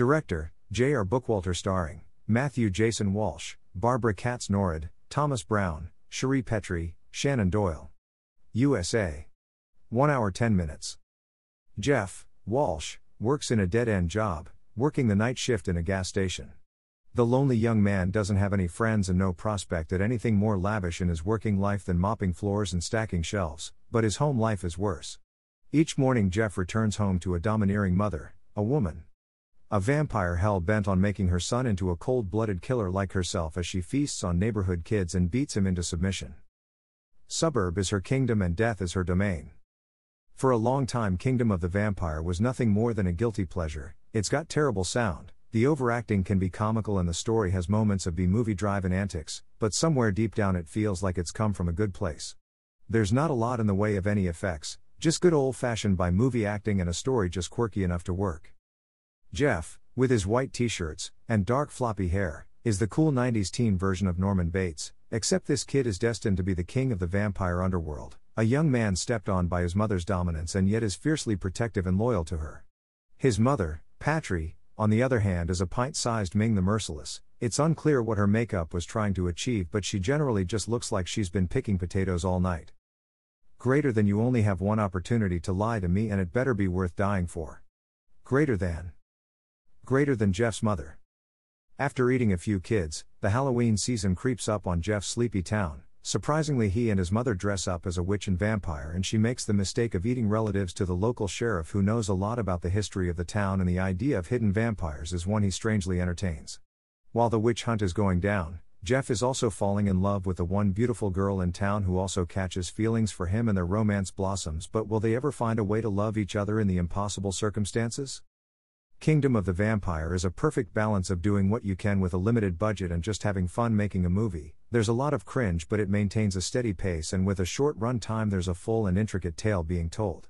Director, J.R. Bookwalter starring, Matthew Jason Walsh, Barbara Katz Norrid, Thomas Brown, Cherie Petry, Shannon Doyle. USA. 1 hour 10 minutes. Jeff, Walsh, works in a dead end job, working the night shift in a gas station. The lonely young man doesn't have any friends and no prospect at anything more lavish in his working life than mopping floors and stacking shelves, but his home life is worse. Each morning, Jeff returns home to a domineering mother, a woman. A vampire hell bent on making her son into a cold blooded killer like herself as she feasts on neighborhood kids and beats him into submission. Suburb is her kingdom and death is her domain. For a long time, Kingdom of the Vampire was nothing more than a guilty pleasure, it's got terrible sound, the overacting can be comical and the story has moments of B movie drive and antics, but somewhere deep down it feels like it's come from a good place. There's not a lot in the way of any effects, just good old fashioned B movie acting and a story just quirky enough to work. Jeff, with his white t shirts and dark floppy hair, is the cool 90s teen version of Norman Bates, except this kid is destined to be the king of the vampire underworld, a young man stepped on by his mother's dominance and yet is fiercely protective and loyal to her. His mother, Petry, on the other hand, is a pint sized Ming the Merciless. It's unclear what her makeup was trying to achieve, but she generally just looks like she's been picking potatoes all night. Greater than you only have one opportunity to lie to me, and it better be worth dying for. Greater than. Greater than Jeff's mother. After eating a few kids, the Halloween season creeps up on Jeff's sleepy town. Surprisingly, he and his mother dress up as a witch and vampire, and she makes the mistake of eating relatives to the local sheriff who knows a lot about the history of the town, and the idea of hidden vampires is one he strangely entertains. While the witch hunt is going down, Jeff is also falling in love with the one beautiful girl in town who also catches feelings for him, and their romance blossoms. But will they ever find a way to love each other in the impossible circumstances? Kingdom of the Vampire is a perfect balance of doing what you can with a limited budget and just having fun making a movie. There's a lot of cringe, but it maintains a steady pace, and with a short run time, there's a full and intricate tale being told.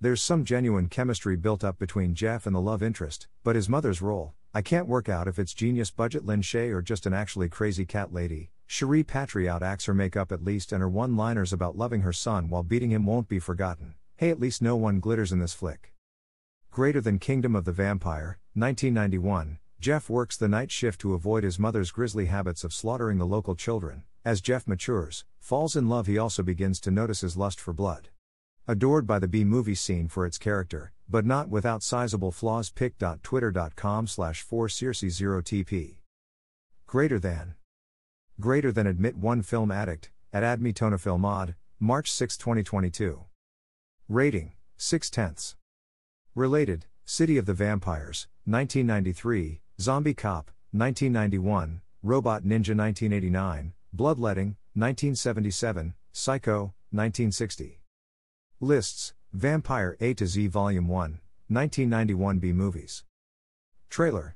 There's some genuine chemistry built up between Jeff and the love interest, but his mother's role, I can't work out if it's genius budget Lin Shaye or just an actually crazy cat lady. Cherie Petry outacts her makeup at least, and her one liners about loving her son while beating him won't be forgotten. Hey, at least no one glitters in this flick. Greater than Kingdom of the Vampire, 1991, Jeff works the night shift to avoid his mother's grisly habits of slaughtering the local children. As Jeff matures, falls in love, he also begins to notice his lust for blood. Adored by the B movie scene for its character, but not without sizable flaws. pic.twitter.com slash 4 0 tp Greater than. Greater than admit one film addict, at admitonafilmod, March 6, 2022. Rating, 6 tenths. Related, City of the Vampires, 1993, Zombie Cop, 1991, Robot Ninja 1989, Bloodletting, 1977, Psycho, 1960. Lists Vampire A to Z Volume 1, 1991 B Movies. Trailer.